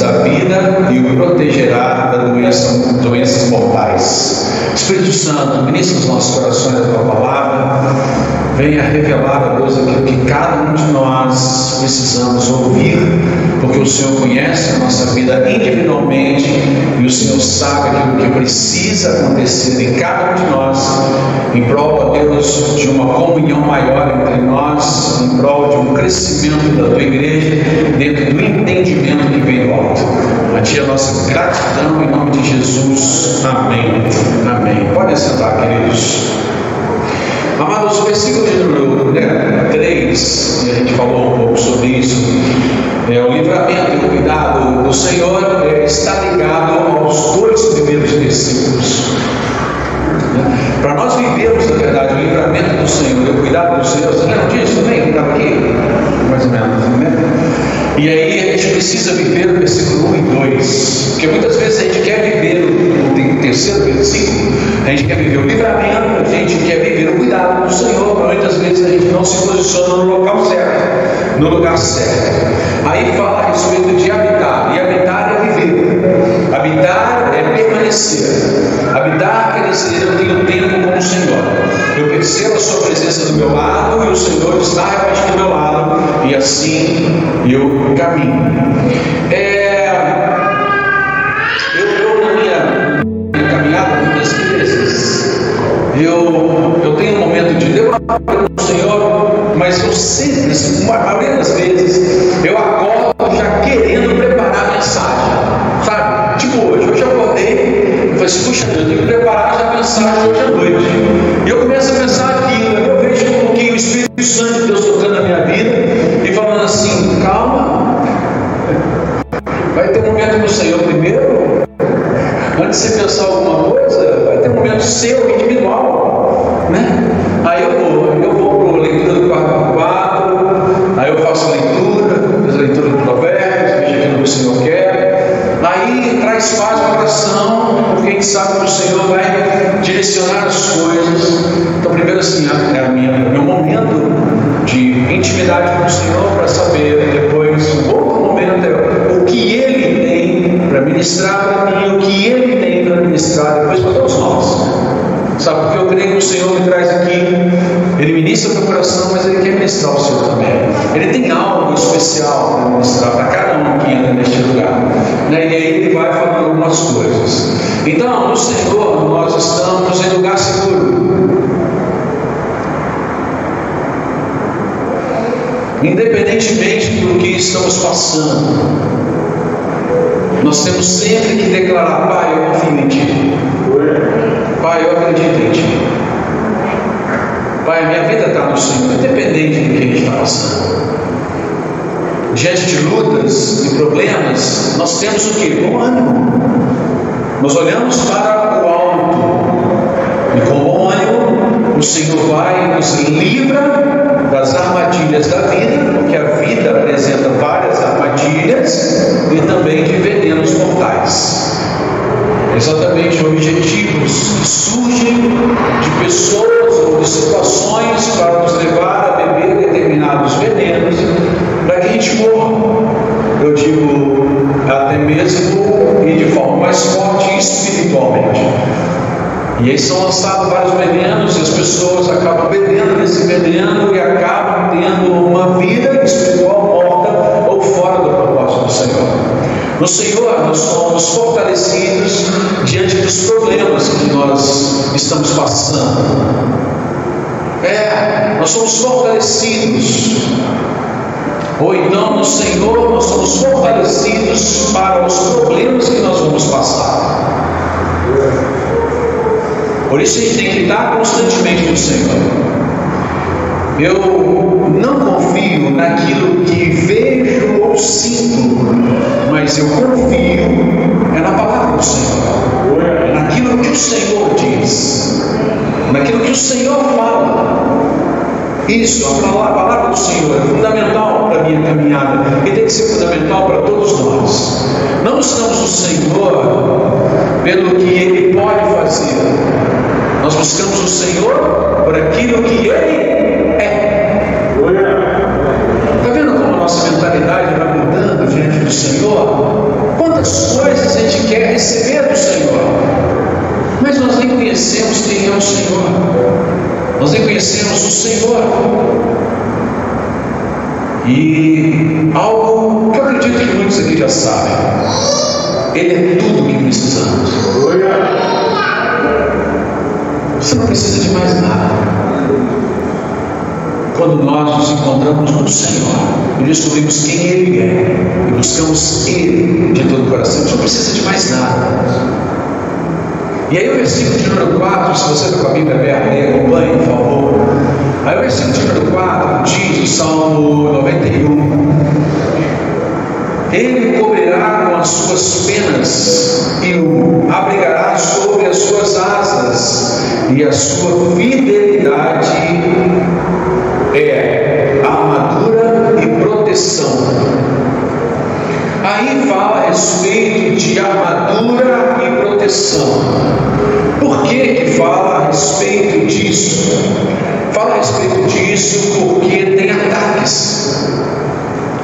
da vida e o protegerá da doença, doenças mortais. Espírito Santo, ministra os nossos corações a tua palavra, venha revelar a Deus aquilo que cada um de nós precisamos ouvir, porque o Senhor conhece a nossa vida individualmente e o Senhor sabe aquilo que precisa acontecer em cada um de nós, em prol, ó Deus, de uma comunhão maior entre nós, em prol de um crescimento da tua igreja, dentro do entendimento que vem do alto. A Ti a nossa gratidão em nome de Jesus. Amém. Amém. Podem sentar, queridos. Amados, versículo de número né, 3, e a gente falou um pouco sobre isso, é, o livramento e o cuidado do Senhor é, está ligado aos dois primeiros versículos. Né? Para nós vivermos, na verdade, o livramento do Senhor e o cuidado do Senhor, você lembra disso também? Estava aqui? Mais ou menos, né? E aí a gente precisa viver o versículo 1 e 2, porque muitas vezes a gente quer viver o terceiro versículo, a gente quer viver o livramento, a gente quer viver o cuidado do Senhor, mas muitas vezes a gente não se posiciona no local certo, no lugar certo. Aí fala a respeito de habitar, e habitar é viver, habitar é permanecer, habitar quer dizer eu tenho tempo com o Senhor, eu percebo a Sua presença do meu lado e o Senhor está realmente do meu lado, e assim eu caminho. É, eu, eu na minha, minha caminhada, muitas vezes, eu, eu tenho um momento de devorar com o Senhor, mas eu sempre, assim, a maioria das vezes, eu acordo já querendo preparar a mensagem, sabe? Tipo hoje, hoje eu acordei, eu falei assim, puxa, eu tenho que preparar já a mensagem hoje à noite. E eu começo a pensar aquilo, eu vejo um pouquinho o Espírito Santo de Deus tocando na minha vida e falando assim, calma, vai ter um momento do Senhor primeiro, antes de você pensar alguma coisa, vai ter um momento seu, individual, né? Aí eu vou, eu vou para a leitura do quarto quadro, aí eu faço leitura, fiz leitura do Provérbios, vejo aquilo que o Senhor quer, aí traz paz no coração, porque a gente sabe que o Senhor vai direcionar as coisas. Então, primeiro assim, é a minha, meu momento de intimidade com o Senhor para saber, depois, o outro momento é o que Ele tem para ministrar para mim, o que Ele tem para ministrar depois para todos nós. Sabe, porque eu creio que o Senhor me traz aqui, Ele ministra o meu coração, mas Ele quer ministrar o Senhor também. Ele tem algo especial para ministrar para cada um que entra neste lugar. Né? E aí Ele vai falando algumas coisas. Então, no Senhor, nós estamos em lugar seguro. Independentemente do que estamos passando, nós temos sempre que declarar: Pai, eu confio em Ti. Pai, eu acredito em Ti. Pai, minha vida está no Senhor, independente do que a gente está passando. Diante de lutas e problemas, nós temos o que? Bom ânimo. Nós olhamos para o alto e com bom ânimo o Senhor vai nos livra das armadilhas da vida, porque a vida apresenta várias armadilhas e também de venenos mortais. Exatamente objetivos que surgem de pessoas ou de situações para nos levar a beber determinados venenos para que a gente morra. Eu digo até mesmo e de forma mais forte espiritualmente. E aí são lançados vários venenos e as pessoas acabam bebendo desse veneno e acabam tendo uma vida espiritual morta ou fora do propósito do Senhor. No Senhor nós somos fortalecidos diante dos problemas que nós estamos passando. É, nós somos fortalecidos. Ou então no Senhor nós somos fortalecidos para os problemas que nós vamos passar. Por isso a gente tem que estar constantemente no Senhor. Eu não confio naquilo que vejo ou sinto, mas eu confio é na palavra do Senhor, é naquilo que o Senhor diz, naquilo que o Senhor fala. Isso, a palavra do Senhor é fundamental para a minha caminhada e tem que ser fundamental para todos nós. Não buscamos o Senhor pelo que Ele pode fazer, nós buscamos o Senhor por aquilo que Ele Está vendo como a nossa mentalidade vai mudando diante do Senhor? Quantas coisas a gente quer receber do Senhor, mas nós nem conhecemos quem é o Senhor, nós nem conhecemos o Senhor. E algo que eu acredito que muitos aqui já sabem, Ele é tudo o que precisamos. Você não precisa de mais nada quando nós nos encontramos com o Senhor e descobrimos quem Ele é e buscamos Ele de todo o coração, gente não precisa de mais nada. E aí o versículo de número 4, se você está com a Bíblia aberta aí, acompanhe, por favor. Aí o versículo de número 4 diz, o Salmo 91, Ele cobrirá com as suas penas e o abrigará sobre e a sua fidelidade é armadura e proteção. Aí fala a respeito de armadura e proteção. Por que, que fala a respeito disso? Fala a respeito disso porque tem ataques.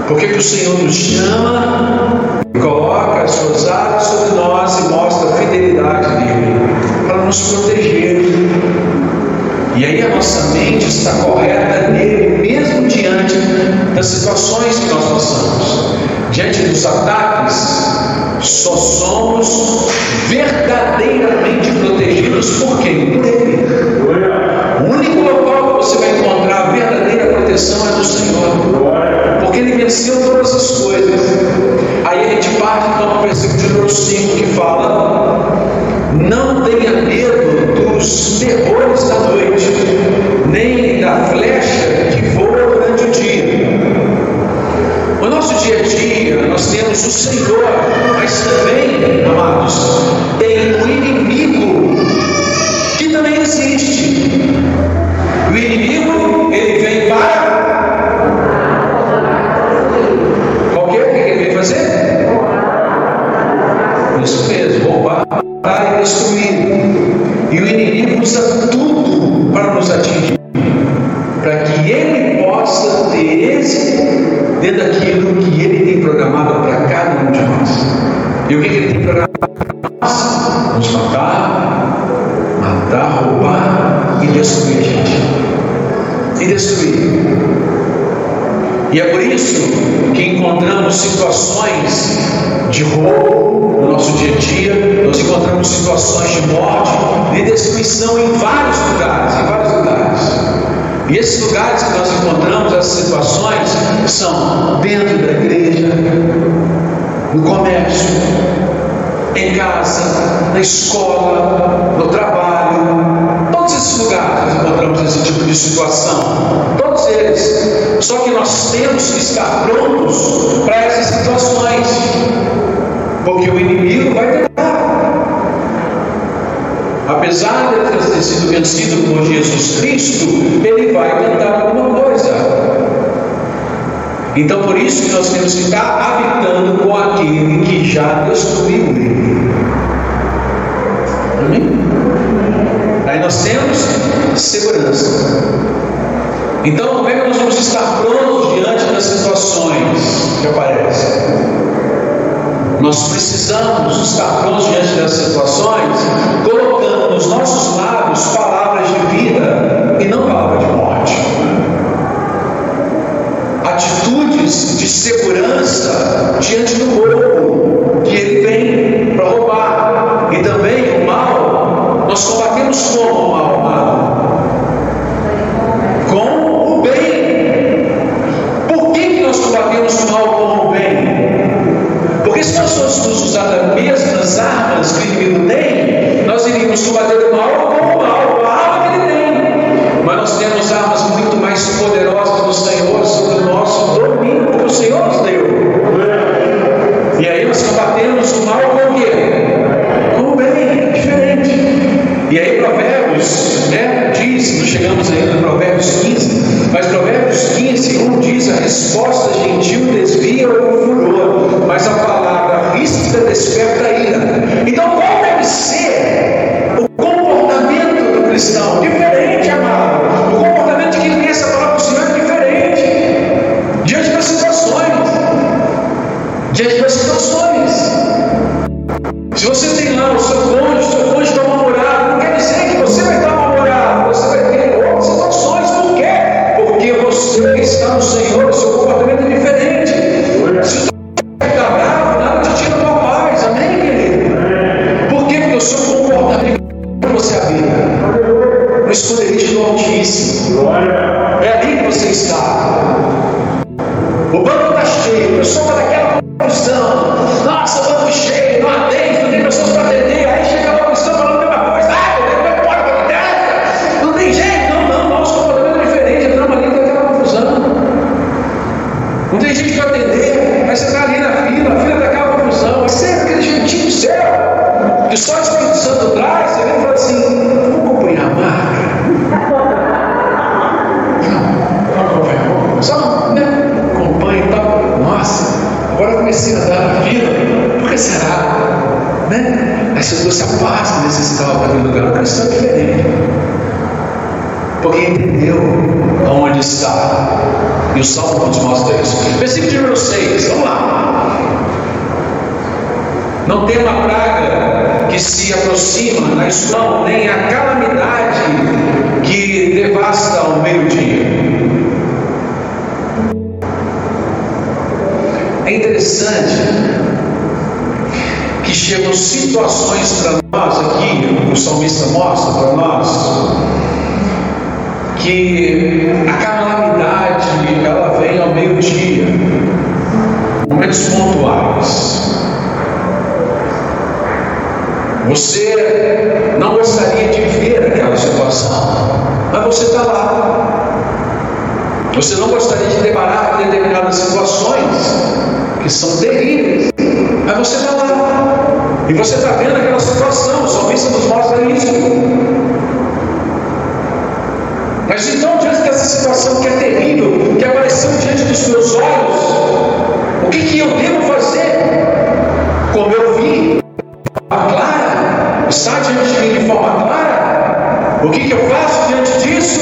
Porque que o Senhor nos chama, coloca as suas asas sobre nós e mostra a fidelidade dele para nos proteger e nossa mente está correta nele, mesmo diante das situações que nós passamos. Diante dos ataques, só somos verdadeiramente protegidos por quem? Por Ele. O único local que você vai encontrar a verdadeira proteção é do Senhor. Porque Ele venceu todas as coisas. Aí a gente parte então no versículo de número 5 que fala: temos o Senhor, mas também, amados, destruição em vários lugares, em vários lugares. E esses lugares que nós encontramos, essas situações, são dentro da igreja, no comércio, em casa, na escola, no trabalho, todos esses lugares nós encontramos esse tipo de situação, todos eles. Só que nós temos que estar prontos para essas situações, porque o inimigo vai tentar. Apesar de ter sido vencido por Jesus Cristo, ele vai tentar alguma coisa. Então por isso que nós temos que estar habitando com aquele que já destruiu ele. Amém? Aí nós temos segurança. Então, como é que nós vamos estar prontos diante das situações que aparecem? Nós precisamos estar prontos diante das situações, Se você tem lá o seu cônjuge, É interessante que chegam situações para nós aqui, o salmista mostra para nós, que a calamidade ela vem ao meio-dia, momentos pontuais. Você não gostaria de ver aquela situação, mas você está lá. Você não gostaria de deparar com determinadas situações que são terríveis, mas você está lá. E você está vendo aquela situação, o salmista nos mostra isso. Mas então, diante dessa situação que é terrível, que apareceu diante dos meus olhos, o que, que eu devo fazer? Como eu vi, clara, está diante de mim de forma clara, o que, que eu faço diante disso?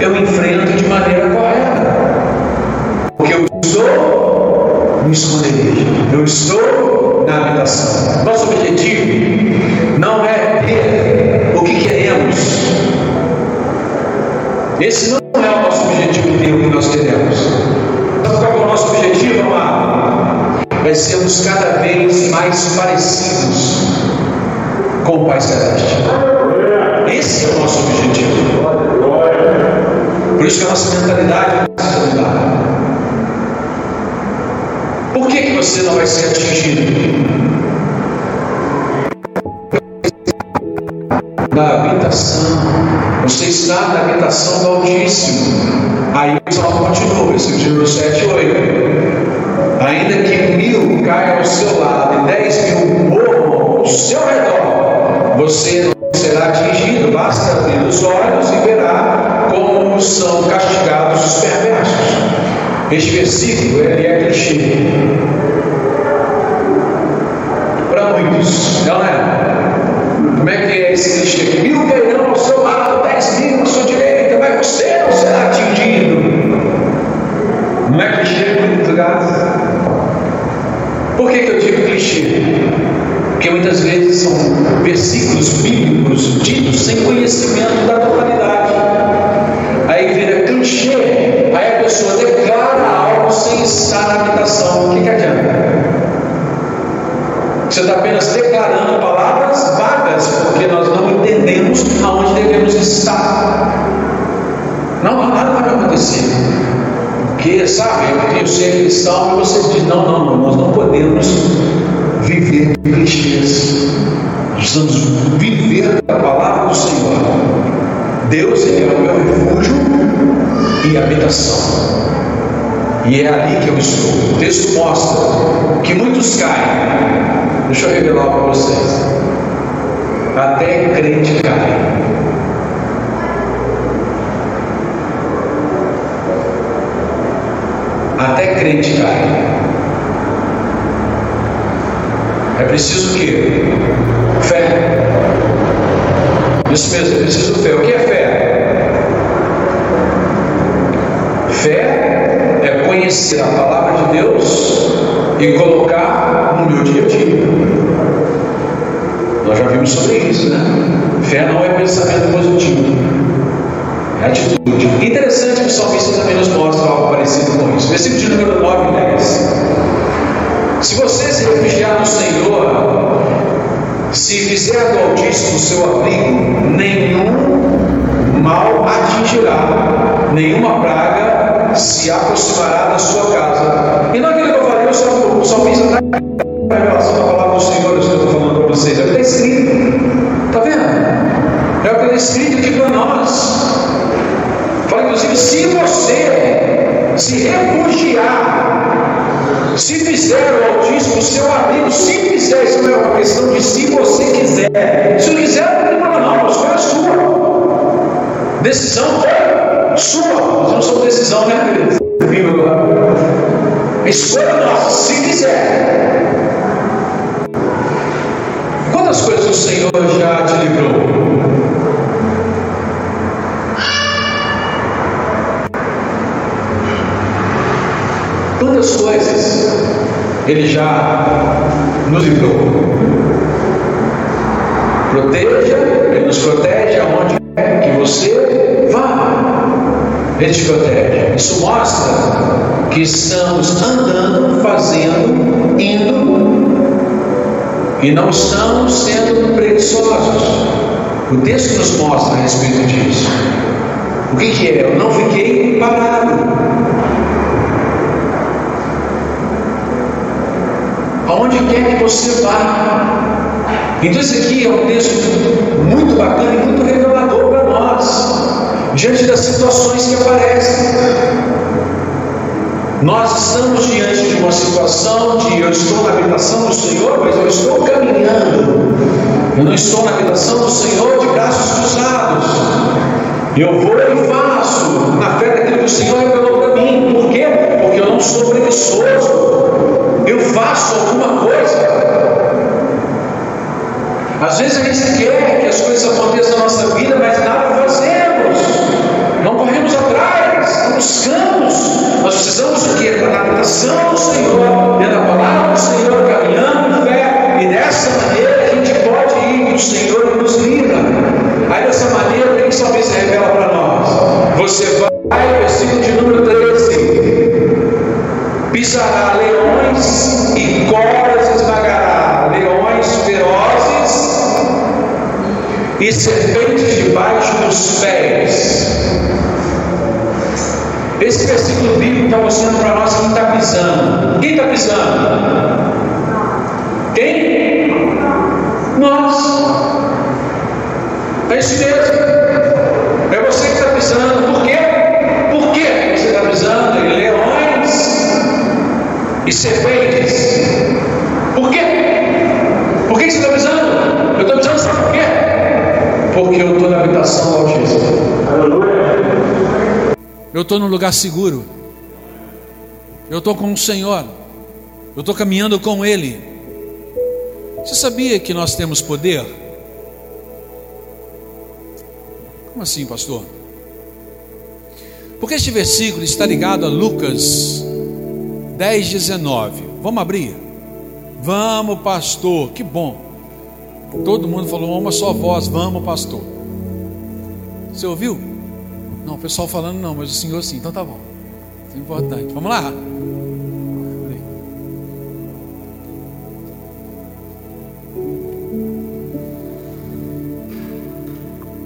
Eu enfrento eu estou na habitação. Nosso objetivo não é ter o que queremos. Esse não é o nosso objetivo ter o que nós queremos. Sabe qual é o nosso objetivo, amado? É sermos cada vez mais parecidos com o Pai Celeste. Esse é o nosso objetivo. Por isso que a nossa mentalidade precisa mudar. Por que, que você não vai ser atingido? Da habitação. Você está na habitação do Altíssimo. Aí o salmo continua, versículo número 7 e 8. Ainda que mil caiam ao seu lado e dez mil morram ao seu redor, você não será atingido, basta abrir os olhos e verá como são castigados os perversos. Este versículo ele é clichê. Para muitos, não é? Como é que é esse clichê? Mil cairão ao seu lado, dez mil à sua direita, mas você não será atingido. Não é clichê, muitos lugares? Por que, que eu digo clichê? Porque muitas vezes são versículos bíblicos ditos sem conhecimento da totalidade. Aí vira clichê, pessoa declara algo sem estar na habitação, o que, que adianta? Você está apenas declarando palavras vagas, porque nós não entendemos aonde devemos estar. Não, nada vai acontecer. Porque, sabe, eu tenho ser cristão e você diz: não, não, não, nós não podemos viver de clichês. Precisamos viver da palavra do Senhor. Deus é o meu refúgio e habitação. E é ali que eu estou. O texto mostra que muitos caem. Deixa eu revelar para vocês. Até crente cai. Até crente cai. É preciso o quê? Fé. Isso mesmo, é preciso fé. O que é fé? Fé é conhecer a palavra de Deus e colocar no meu dia a dia. Nós já vimos sobre isso, né? Fé não é pensamento positivo, é atitude. Interessante que o salmista também nos mostra algo parecido com isso. Versículo de número 9 e 10. Se você se refugiar no Senhor, se fizer do Altíssimo seu abrigo, nenhum mal atingirá, nenhuma praga se aproximará da sua casa. E naquilo que eu falei, o salmista está a revelação da palavra do Senhor, eu estou falando para vocês. É o que está escrito. Está vendo? É o que está escrito aqui para nós. Fala, inclusive, se você se refugiar se fizer o Altíssimo seu amigo, se fizer, isso não é uma questão de se você quiser. Se quiser, não tem problema não, a escolha é sua. Decisão sua. Não somos decisão, né, querido? Escolha nossa, se quiser. Quantas coisas o Senhor já te livrou? Quantas coisas Ele já nos livrou? Proteja, Ele nos protege aonde você vá. Protege. Isso mostra que estamos andando, fazendo, indo e não estamos sendo preguiçosos. O texto nos mostra a respeito disso. O que, que é? Eu não fiquei parado. aonde quer que você vá. Então, esse aqui é um texto muito bacana e muito revelador nós, diante das situações que aparecem. Nós estamos diante de uma situação de eu estou na habitação do Senhor, mas eu estou caminhando. Eu não estou na habitação do Senhor de braços cruzados. Eu vou e faço na fé daquilo que o Senhor revelou estou num lugar seguro. Eu estou com o Senhor. Eu estou caminhando com Ele. Você sabia que nós temos poder? Como assim, pastor? Porque este versículo está ligado a Lucas 10, 19. Vamos abrir? Vamos, pastor. Que bom. Todo mundo falou uma só voz. Vamos, pastor. Você ouviu? Não, o pessoal falando não, mas o senhor sim. Então tá bom. Isso é importante. Vamos lá.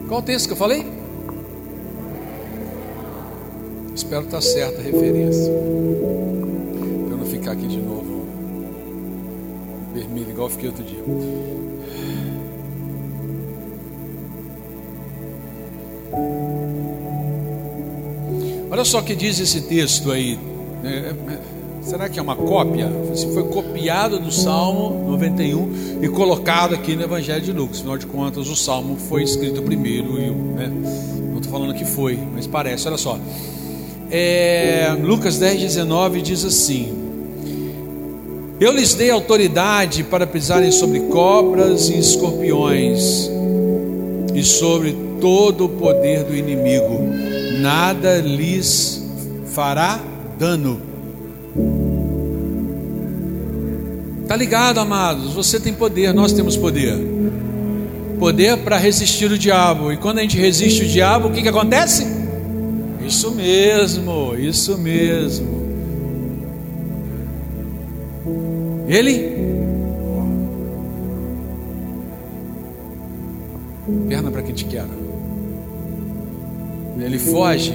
Qual o texto que eu falei? Espero estar certa a referência. Para eu não ficar aqui de novo vermelho, igual eu fiquei outro dia. Olha só o que diz esse texto aí. É, é, será que é uma cópia? Foi copiado do Salmo 91 e colocado aqui no Evangelho de Lucas. Afinal de contas, o Salmo foi escrito primeiro e né, não estou falando que foi, mas parece. Olha só. É, Lucas 10, 19 diz assim: Eu lhes dei autoridade para pisarem sobre cobras e escorpiões e sobre todo o poder do inimigo nada lhes fará dano. Tá ligado, amados? Você tem poder, nós temos poder. Poder para resistir o diabo. E quando a gente resiste o diabo, o que, que acontece? Isso mesmo, isso mesmo. Ele perna para quem te quer ele foge.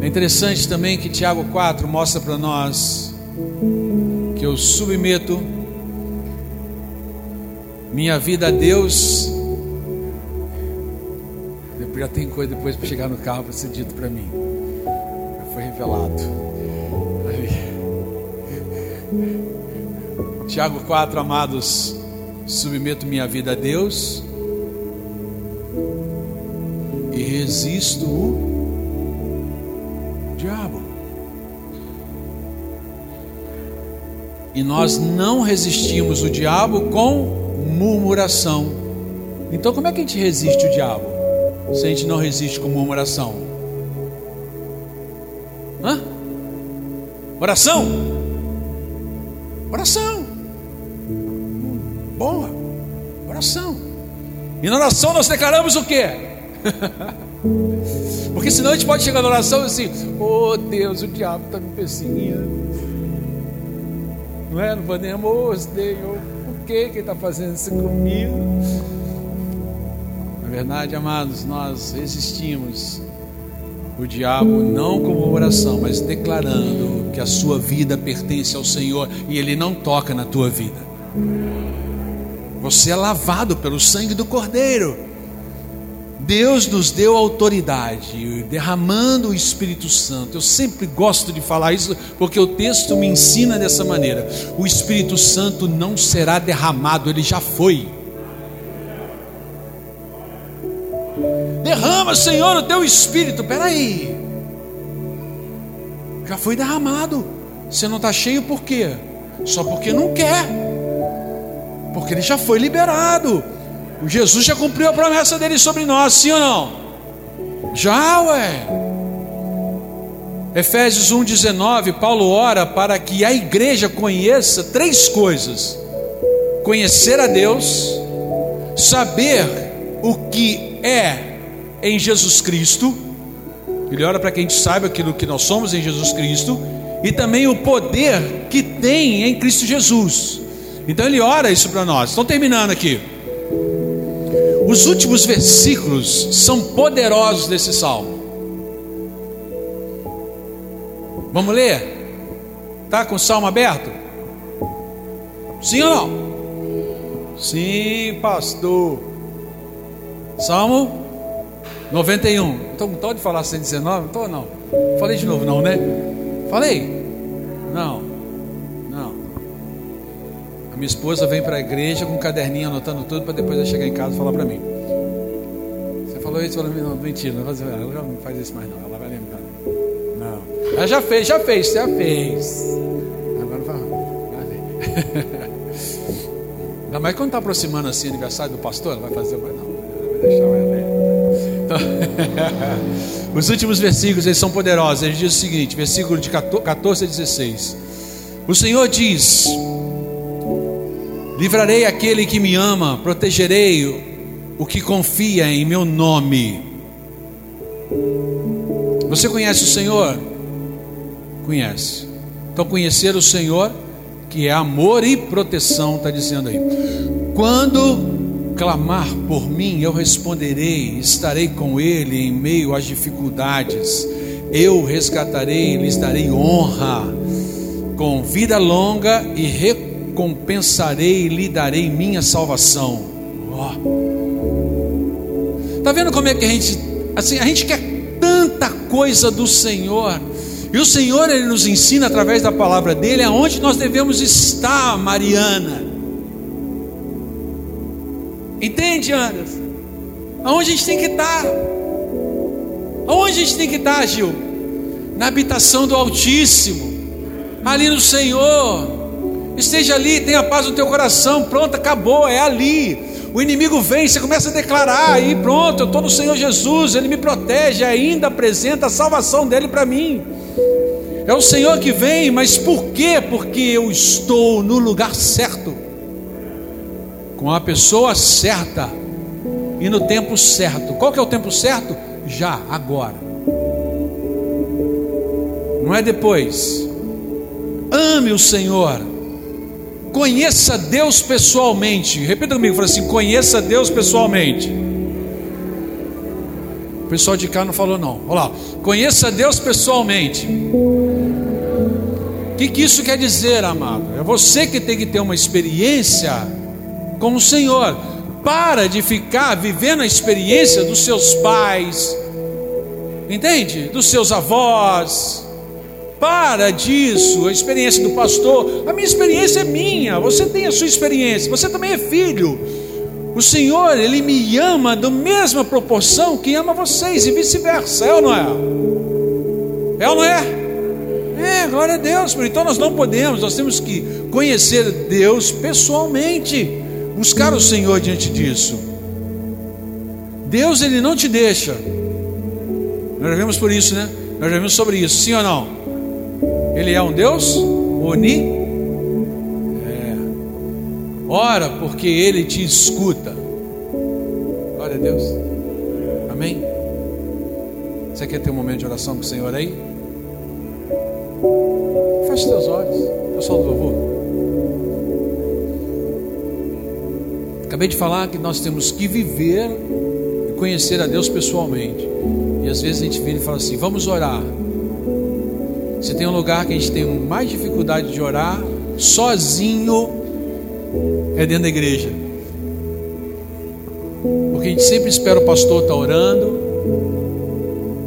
É interessante também que Tiago 4 mostra para nós que eu submeto minha vida a Deus. Já tem coisa depois para chegar no carro para ser dito para mim. Já foi revelado. Tiago 4, amados, submeto minha vida a Deus resisto o diabo. E nós não resistimos o diabo com murmuração. Então, como é que a gente resiste o diabo? Se a gente não resiste com murmuração? Hã? Oração? Oração. Boa. Oração. E na oração nós declaramos o que? Porque senão a gente pode chegar na oração assim: Oh Deus, o diabo está me perseguindo. Não é? Não podemos, oh Senhor, por que, ele está fazendo isso comigo? Na verdade, amados, nós resistimos o diabo não como oração, mas declarando que a sua vida pertence ao Senhor e ele não toca na tua vida. Você é lavado pelo sangue do Cordeiro. Deus nos deu autoridade, derramando o Espírito Santo. Eu sempre gosto de falar isso porque o texto me ensina dessa maneira. O Espírito Santo não será derramado, ele já foi. Derrama, Senhor, o teu Espírito. Peraí, já foi derramado. Você não está cheio por quê? Só porque não quer, porque ele já foi liberado. Jesus já cumpriu a promessa dele sobre nós, sim ou não? Já, ué. Efésios 1,19, Paulo ora para que a igreja conheça três coisas: conhecer a Deus, saber o que é em Jesus Cristo, ele ora para que a gente saiba aquilo que nós somos em Jesus Cristo, e também o poder que tem em Cristo Jesus. Então ele ora isso para nós. Estão terminando aqui. Os últimos versículos são poderosos desse salmo. Vamos ler? Tá com o salmo aberto? Sim ou não? Sim, pastor. Salmo 91. Estou com de falar 119? Não estou, não. Falei de novo, não, né? Falei? Não. Minha esposa vem para a igreja com um caderninho anotando tudo para depois ela chegar em casa e falar para mim. Você falou isso mim? Não, mentira, não faz, ela não faz isso mais não, ela vai lembrar. Não. Ela já fez, já fez, já fez. Agora vai. Ainda mais quando está aproximando assim aniversário do pastor, ela vai fazer, mas não, ela vai deixar então, Os últimos versículos eles são poderosos. Ele diz o seguinte: versículo de 14 a 16. O Senhor diz: Livrarei aquele que me ama, protegerei o que confia em meu nome. Você conhece o Senhor? Conhece. Então, conhecer o Senhor, que é amor e proteção, está dizendo aí. Quando clamar por mim, eu responderei, estarei com ele em meio às dificuldades. eu resgatarei lhes darei honra, com vida longa e recompensarei e lhe darei minha salvação. Oh. Tá vendo como é que a gente, assim, a gente quer tanta coisa do Senhor. E o Senhor ele nos ensina através da palavra dele aonde nós devemos estar, Mariana. Entende, Anderson? Aonde a gente tem que estar? Aonde a gente tem que estar, Gil? Na habitação do Altíssimo, ali no Senhor. Esteja ali, tenha paz no teu coração. Pronto, acabou, é ali. O inimigo vem, você começa a declarar, e pronto, eu estou no Senhor Jesus, Ele me protege, ainda apresenta a salvação dele para mim. É o Senhor que vem, mas por quê? Porque eu estou no lugar certo, com a pessoa certa e no tempo certo. Qual que é o tempo certo? Já, agora. Não é depois. Ame o Senhor. Conheça Deus pessoalmente. Repita comigo, fala assim: conheça Deus pessoalmente. O pessoal de cá não falou não. Olha lá. Conheça Deus pessoalmente. O que, que isso quer dizer, amado? É você que tem que ter uma experiência com o Senhor. Para de ficar vivendo a experiência dos seus pais, entende? Dos seus avós. Para disso, a experiência do pastor. A minha experiência é minha, você tem a sua experiência, você também é filho. O Senhor, Ele me ama da mesma proporção que ama vocês e vice-versa, é ou não é? É ou não é? É, glória a Deus. Então nós não podemos, nós temos que conhecer Deus pessoalmente buscar o Senhor diante disso. Deus ele não te deixa. Nós já vimos por isso, né? Nós já vimos sobre isso, sim ou não? Ele é um Deus oni. É. Ora, porque ele te escuta. Glória a Deus. Amém. Você quer ter um momento de oração com o Senhor aí? Feche seus olhos, pessoal do louvor. Acabei de falar que nós temos que viver e conhecer a Deus pessoalmente. E às vezes a gente vira e fala assim: vamos orar. Se tem um lugar que a gente tem mais dificuldade de orar, sozinho, é dentro da igreja. Porque a gente sempre espera o pastor estar tá orando,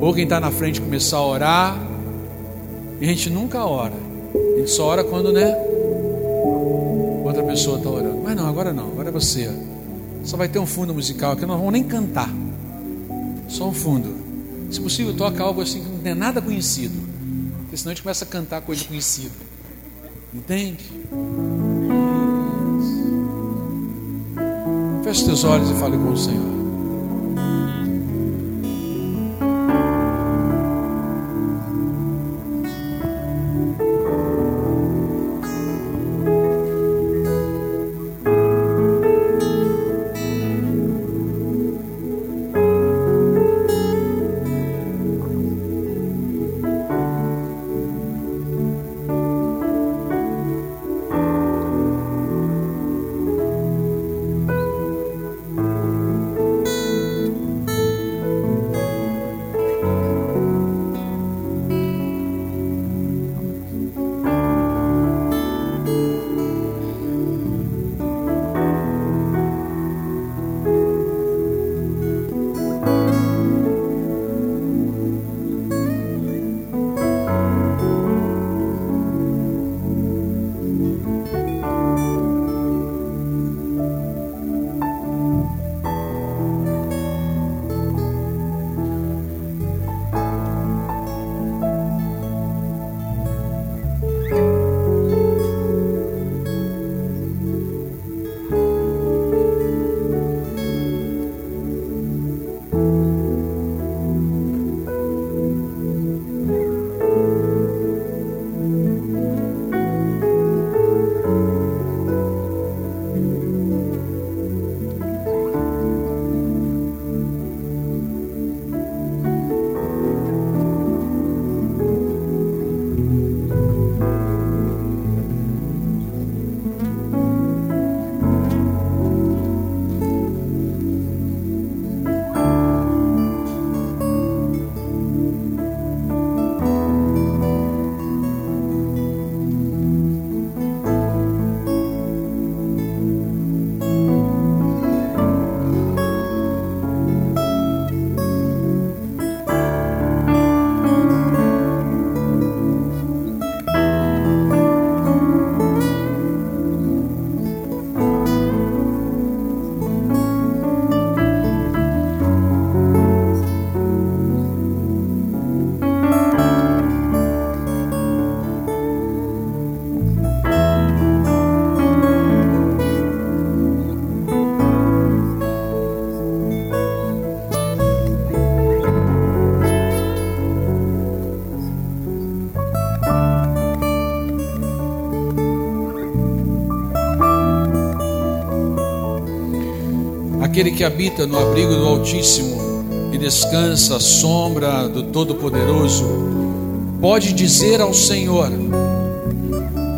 ou quem está na frente começar a orar, e a gente nunca ora. A gente só ora quando, né? Outra pessoa está orando. Mas não, agora não, agora é você. Só vai ter um fundo musical aqui, não vamos nem cantar. Só um fundo. Se possível, toca algo assim que não tem nada conhecido. Porque senão a gente começa a cantar coisa conhecida. Entende? Feche seus olhos e fale com o Senhor. Aquele que habita no abrigo do Altíssimo e descansa à sombra do Todo-Poderoso, pode dizer ao Senhor: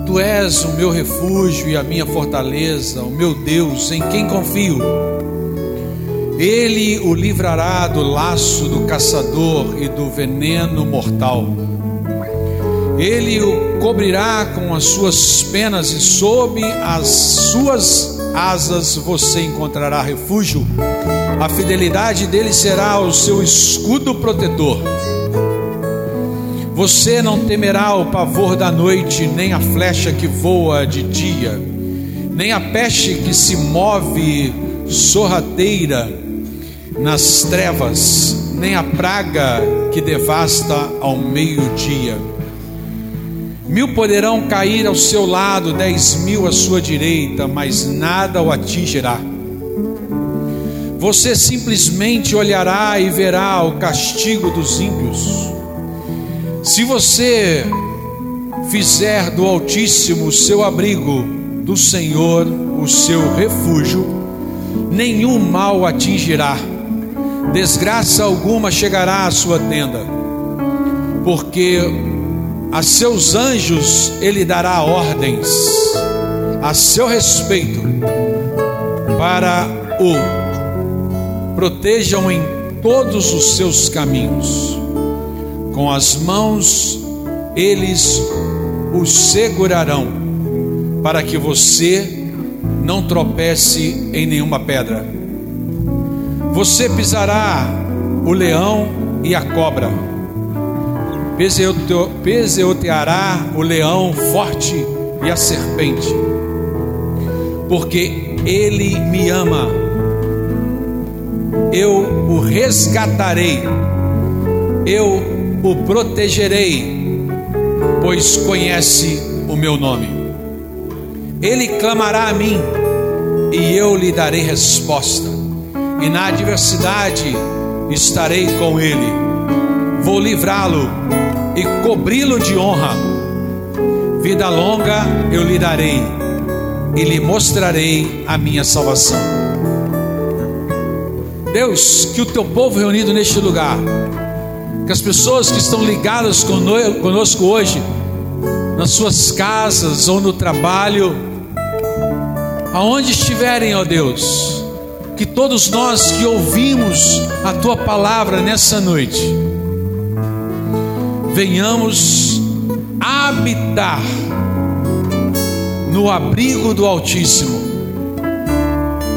Tu és o meu refúgio e a minha fortaleza, o meu Deus, em quem confio. Ele o livrará do laço do caçador e do veneno mortal. Ele o cobrirá com as suas penas e sob as suas asas você encontrará refúgio. A fidelidade dele será o seu escudo protetor. Você não temerá o pavor da noite, nem a flecha que voa de dia, nem a peste que se move sorrateira nas trevas, nem a praga que devasta ao meio-dia. Mil poderão cair ao seu lado, dez mil à sua direita, mas nada o atingirá. Você simplesmente olhará e verá o castigo dos ímpios se você fizer do Altíssimo o seu abrigo, do Senhor o seu refúgio, nenhum mal atingirá, desgraça alguma chegará à sua tenda, porque a seus anjos ele dará ordens a seu respeito, para o protejam em todos os seus caminhos com as mãos eles os segurarão, para que você não tropece em nenhuma pedra. Você pisará o leão e a cobra, peseoteará o leão forte e a serpente, porque ele me ama, eu o resgatarei, eu o protegerei, pois conhece o meu nome. Ele clamará a mim e eu lhe darei resposta, e na adversidade estarei com ele. Vou livrá-lo e cobri-lo de honra. Vida longa eu lhe darei e lhe mostrarei a minha salvação. Deus, que o teu povo reunido neste lugar que as pessoas que estão ligadas conosco hoje, nas suas casas ou no trabalho, aonde estiverem, ó Deus, que todos nós que ouvimos a tua palavra nessa noite, venhamos habitar no abrigo do Altíssimo,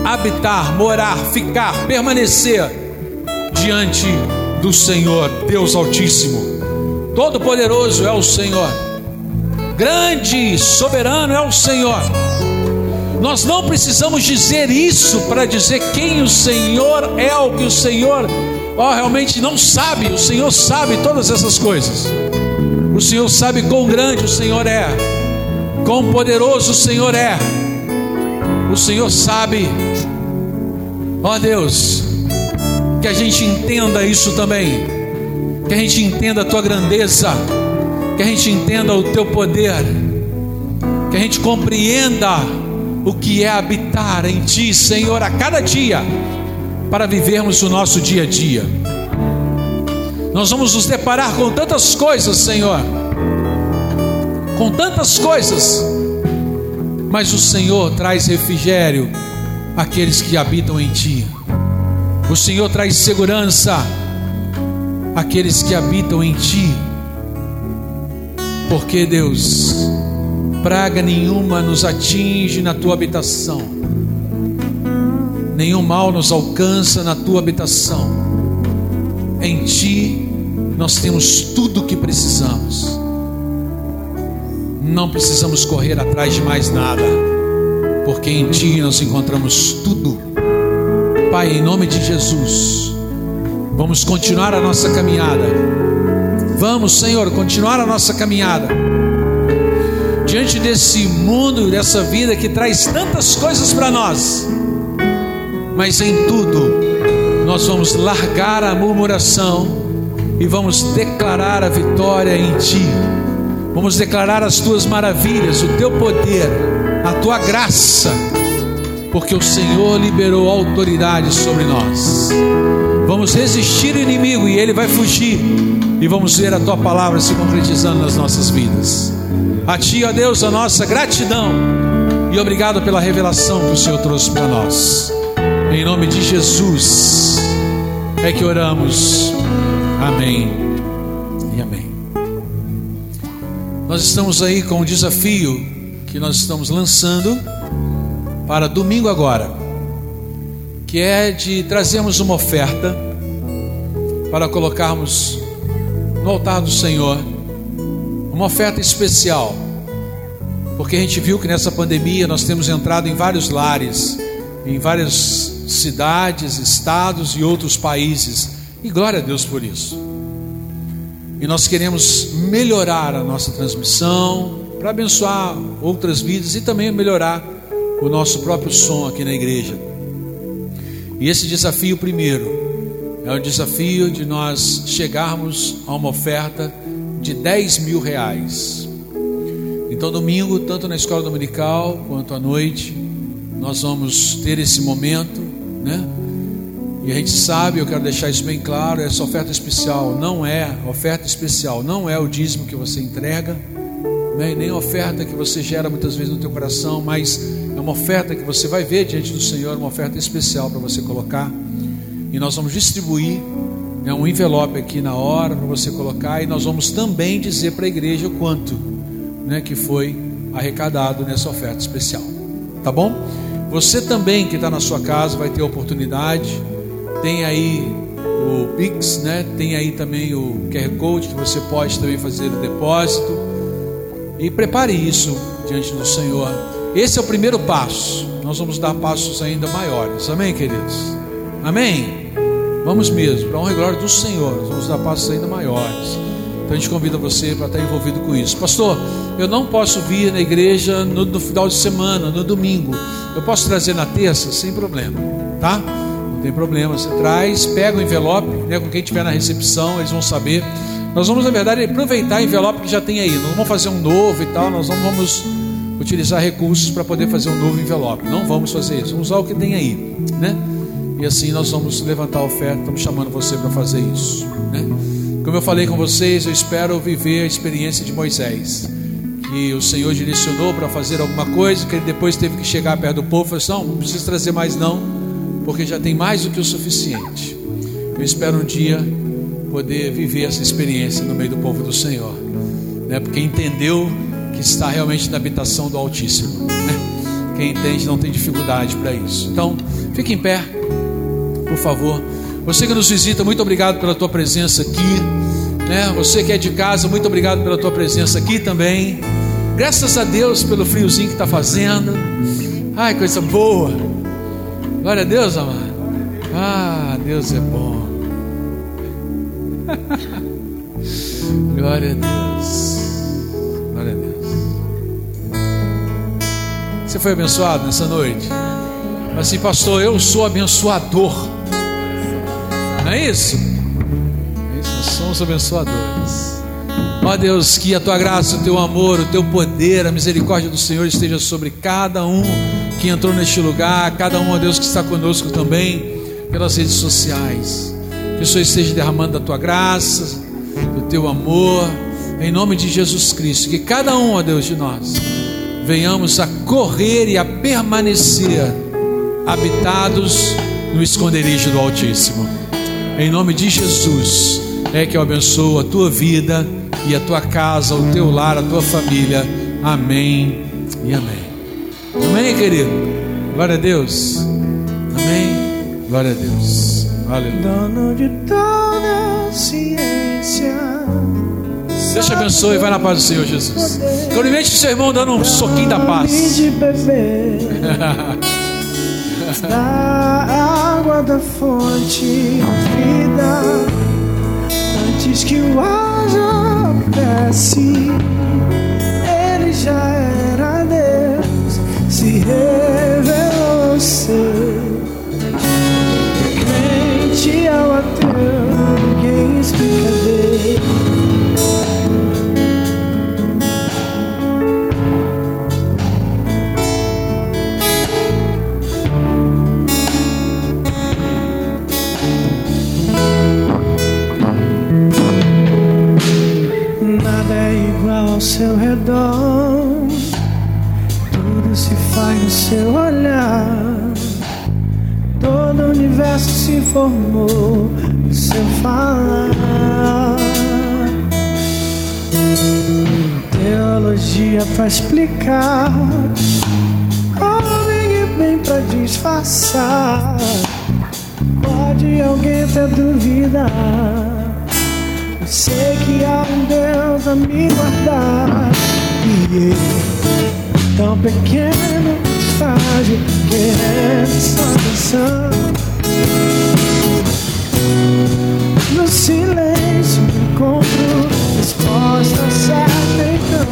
habitar, morar, ficar, permanecer diante do Senhor, Deus Altíssimo. Todo-Poderoso é o Senhor, grande, soberano é o Senhor. Nós não precisamos dizer isso para dizer quem o Senhor é, o que o Senhor oh, realmente não sabe. O Senhor sabe todas essas coisas. O Senhor sabe quão grande o Senhor é, quão poderoso o Senhor é. O Senhor sabe, ó Deus, que a gente entenda isso também, que a gente entenda a tua grandeza, que a gente entenda o teu poder, que a gente compreenda o que é habitar em ti, Senhor, a cada dia, para vivermos o nosso dia a dia. Nós vamos nos deparar com tantas coisas, Senhor, com tantas coisas, mas o Senhor traz refrigério àqueles que habitam em Ti. O Senhor traz segurança àqueles que habitam em Ti. Porque, Deus, praga nenhuma nos atinge na Tua habitação, nenhum mal nos alcança na Tua habitação. Em Ti nós temos tudo o que precisamos. Não precisamos correr atrás de mais nada, porque em Ti nós encontramos tudo Pai, em nome de Jesus, vamos continuar a nossa caminhada. Vamos, Senhor, continuar a nossa caminhada. Diante desse mundo, dessa vida que traz tantas coisas para nós, mas em tudo, nós vamos largar a murmuração e vamos declarar a vitória em Ti. Vamos declarar as Tuas maravilhas, o Teu poder, a Tua graça porque o Senhor liberou autoridade sobre nós. Vamos resistir o inimigo e ele vai fugir, e vamos ver a tua palavra se concretizando nas nossas vidas. A ti, ó Deus, a nossa gratidão e obrigado pela revelação que o Senhor trouxe para nós. Em nome de Jesus é que oramos. Amém e amém. Nós estamos aí com um desafio que nós estamos lançando para domingo agora, que é de trazermos uma oferta para colocarmos no altar do Senhor, uma oferta especial, porque a gente viu que nessa pandemia nós temos entrado em vários lares, em várias cidades, estados e outros países, e glória a Deus por isso. E nós queremos melhorar a nossa transmissão para abençoar outras vidas e também melhorar o nosso próprio som aqui na igreja. E esse desafio, primeiro, é o desafio de nós chegarmos a uma oferta de 10 mil reais. Então, domingo, tanto na escola dominical quanto à noite, nós vamos ter esse momento, né? E a gente sabe, eu quero deixar isso bem claro: essa oferta especial não é, oferta especial não é o dízimo que você entrega, né? nem a oferta que você gera muitas vezes no teu coração, mas é uma oferta que você vai ver diante do Senhor, uma oferta especial para você colocar. E nós vamos distribuir né, um envelope aqui na hora para você colocar. E nós vamos também dizer para a igreja o quanto né, que foi arrecadado nessa oferta especial. Tá bom? Você também que está na sua casa vai ter a oportunidade. Tem aí o Pix, né? Tem aí também o QR Code que você pode também fazer o depósito. E prepare isso diante do Senhor. Esse é o primeiro passo. Nós vamos dar passos ainda maiores. Amém, queridos? Amém? Vamos mesmo, para a honra e glória do Senhor. Nós vamos dar passos ainda maiores. Então a gente convida você para estar envolvido com isso. Pastor, eu não posso vir na igreja no, no final de semana, no domingo. Eu posso trazer na terça? Sem problema, tá? Não tem problema. Você traz, pega o envelope, né, com quem estiver na recepção, eles vão saber. Nós vamos, na verdade, aproveitar o envelope que já tem aí. Não vamos fazer um novo e tal, nós não vamos utilizar recursos para poder fazer um novo envelope. Não vamos fazer isso, vamos usar o que tem aí, né? E assim nós vamos levantar a oferta, estamos chamando você para fazer isso, né? Como eu falei com vocês, eu espero viver a experiência de Moisés, que o Senhor direcionou para fazer alguma coisa, que ele depois teve que chegar perto do povo e falou assim, não, não precisa trazer mais não, porque já tem mais do que o suficiente. Eu espero um dia poder viver essa experiência no meio do povo do Senhor, né? Porque entendeu que está realmente na habitação do Altíssimo. Né? Quem entende não tem dificuldade para isso. Então, fique em pé, por favor. Você que nos visita, muito obrigado pela tua presença aqui. Né? Você que é de casa, muito obrigado pela tua presença aqui também. Graças a Deus pelo friozinho que está fazendo. Ai, coisa boa. Glória a Deus, amado. Ah, Deus é bom. Glória a Deus. Você foi abençoado nessa noite? Assim, pastor, eu sou abençoador. Não é isso? Nós somos abençoadores. Ó Deus, que a tua graça, o teu amor, o teu poder, a misericórdia do Senhor esteja sobre cada um que entrou neste lugar, cada um, ó Deus, que está conosco também pelas redes sociais. Que o Senhor esteja derramando a tua graça, o teu amor, em nome de Jesus Cristo. Que cada um, ó Deus, de nós venhamos a correr e a permanecer habitados no esconderijo do Altíssimo. Em nome de Jesus, é que eu abençoo a tua vida e a tua casa, o teu lar, a tua família. Amém e amém. Amém, querido. Glória a Deus. Amém. Glória a Deus. Aleluia. Dono de toda ciência Deus te abençoe e vai na paz do Senhor Jesus. Cumprimente o seu irmão dando um soquinho da paz. da água da fonte vida antes que o ar desce ele já era Deus se revelou ser. Crente ao ateu ninguém explica transformou o seu falar. Teologia pra explicar, homem e bem pra disfarçar. Pode alguém ter dúvida? Eu sei que há um Deus a me guardar. E ele, tão pequeno, frágil, querendo salvação. No silêncio encontro resposta certa então.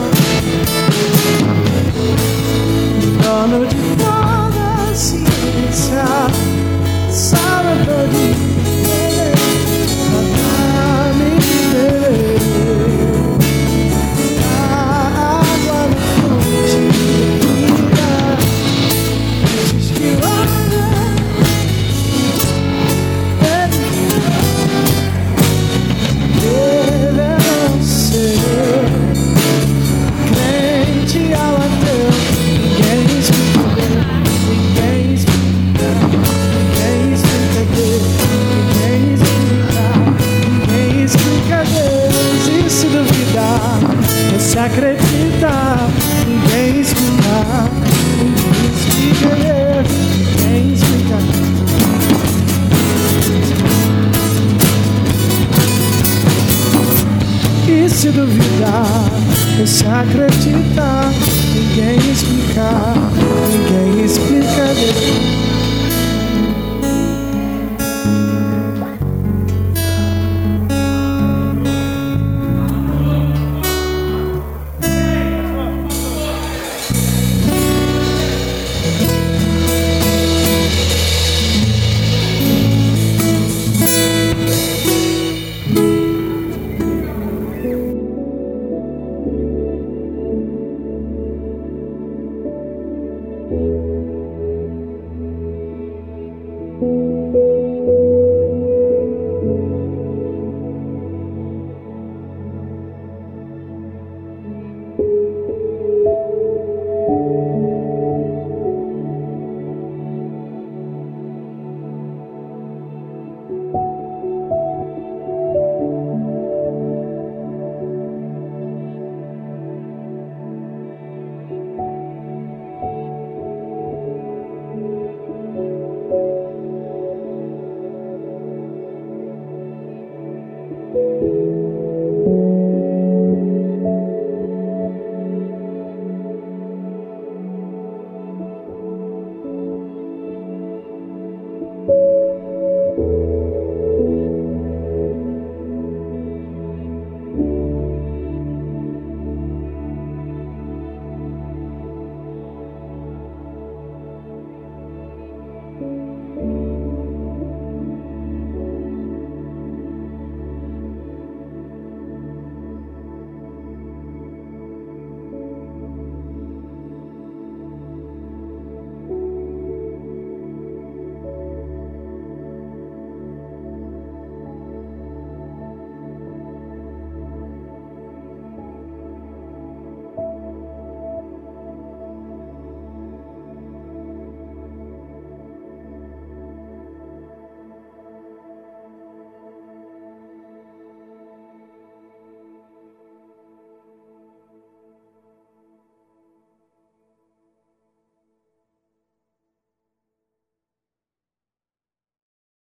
Dono de